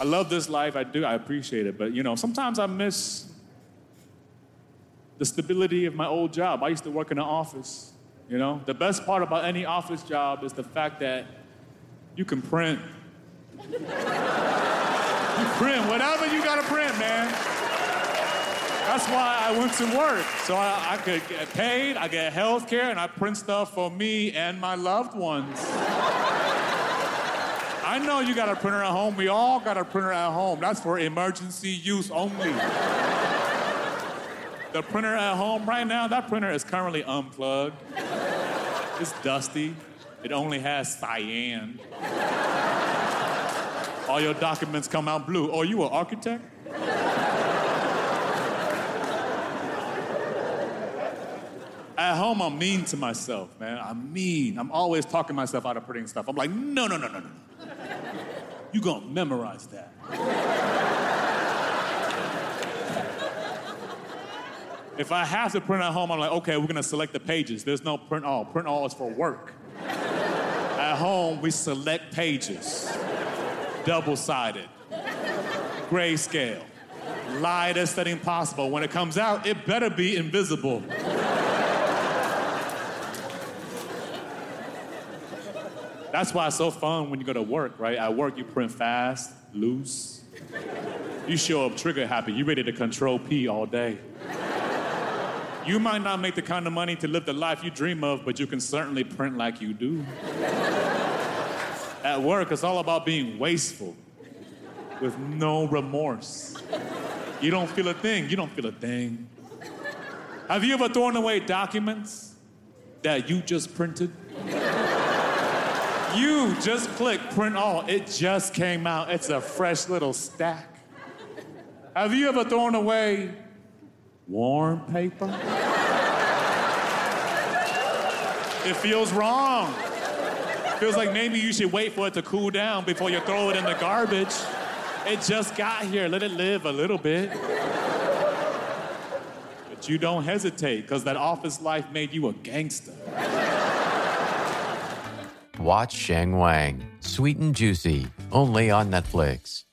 I love this life. I do. I appreciate it. But, you know, sometimes I miss the stability of my old job. I used to work in an office. You know, the best part about any office job is the fact that you can print. you print whatever you gotta print, man. That's why I went to work. So I, I could get paid, I get health care, and I print stuff for me and my loved ones. I know you got a printer at home. We all got a printer at home. That's for emergency use only. the printer at home right now, that printer is currently unplugged. It's dusty. It only has cyan. All your documents come out blue. Oh, you an architect? At home, I'm mean to myself, man. I'm mean. I'm always talking myself out of printing stuff. I'm like, no, no, no, no, no. You gonna memorize that. if I have to print at home, I'm like, okay, we're gonna select the pages. There's no print all. Print all is for work. at home, we select pages. Double-sided. Grayscale. Lightest setting possible. When it comes out, it better be invisible. That's why it's so fun when you go to work, right? At work, you print fast, loose. You show up trigger happy. You ready to control P all day. You might not make the kind of money to live the life you dream of, but you can certainly print like you do. At work, it's all about being wasteful with no remorse. You don't feel a thing. You don't feel a thing. Have you ever thrown away documents that you just printed? You just click print all. It just came out. It's a fresh little stack. Have you ever thrown away warm paper? it feels wrong. Feels like maybe you should wait for it to cool down before you throw it in the garbage. It just got here. Let it live a little bit. But you don't hesitate because that office life made you a gangster. Watch Shen Wang, Sweet and Juicy, only on Netflix.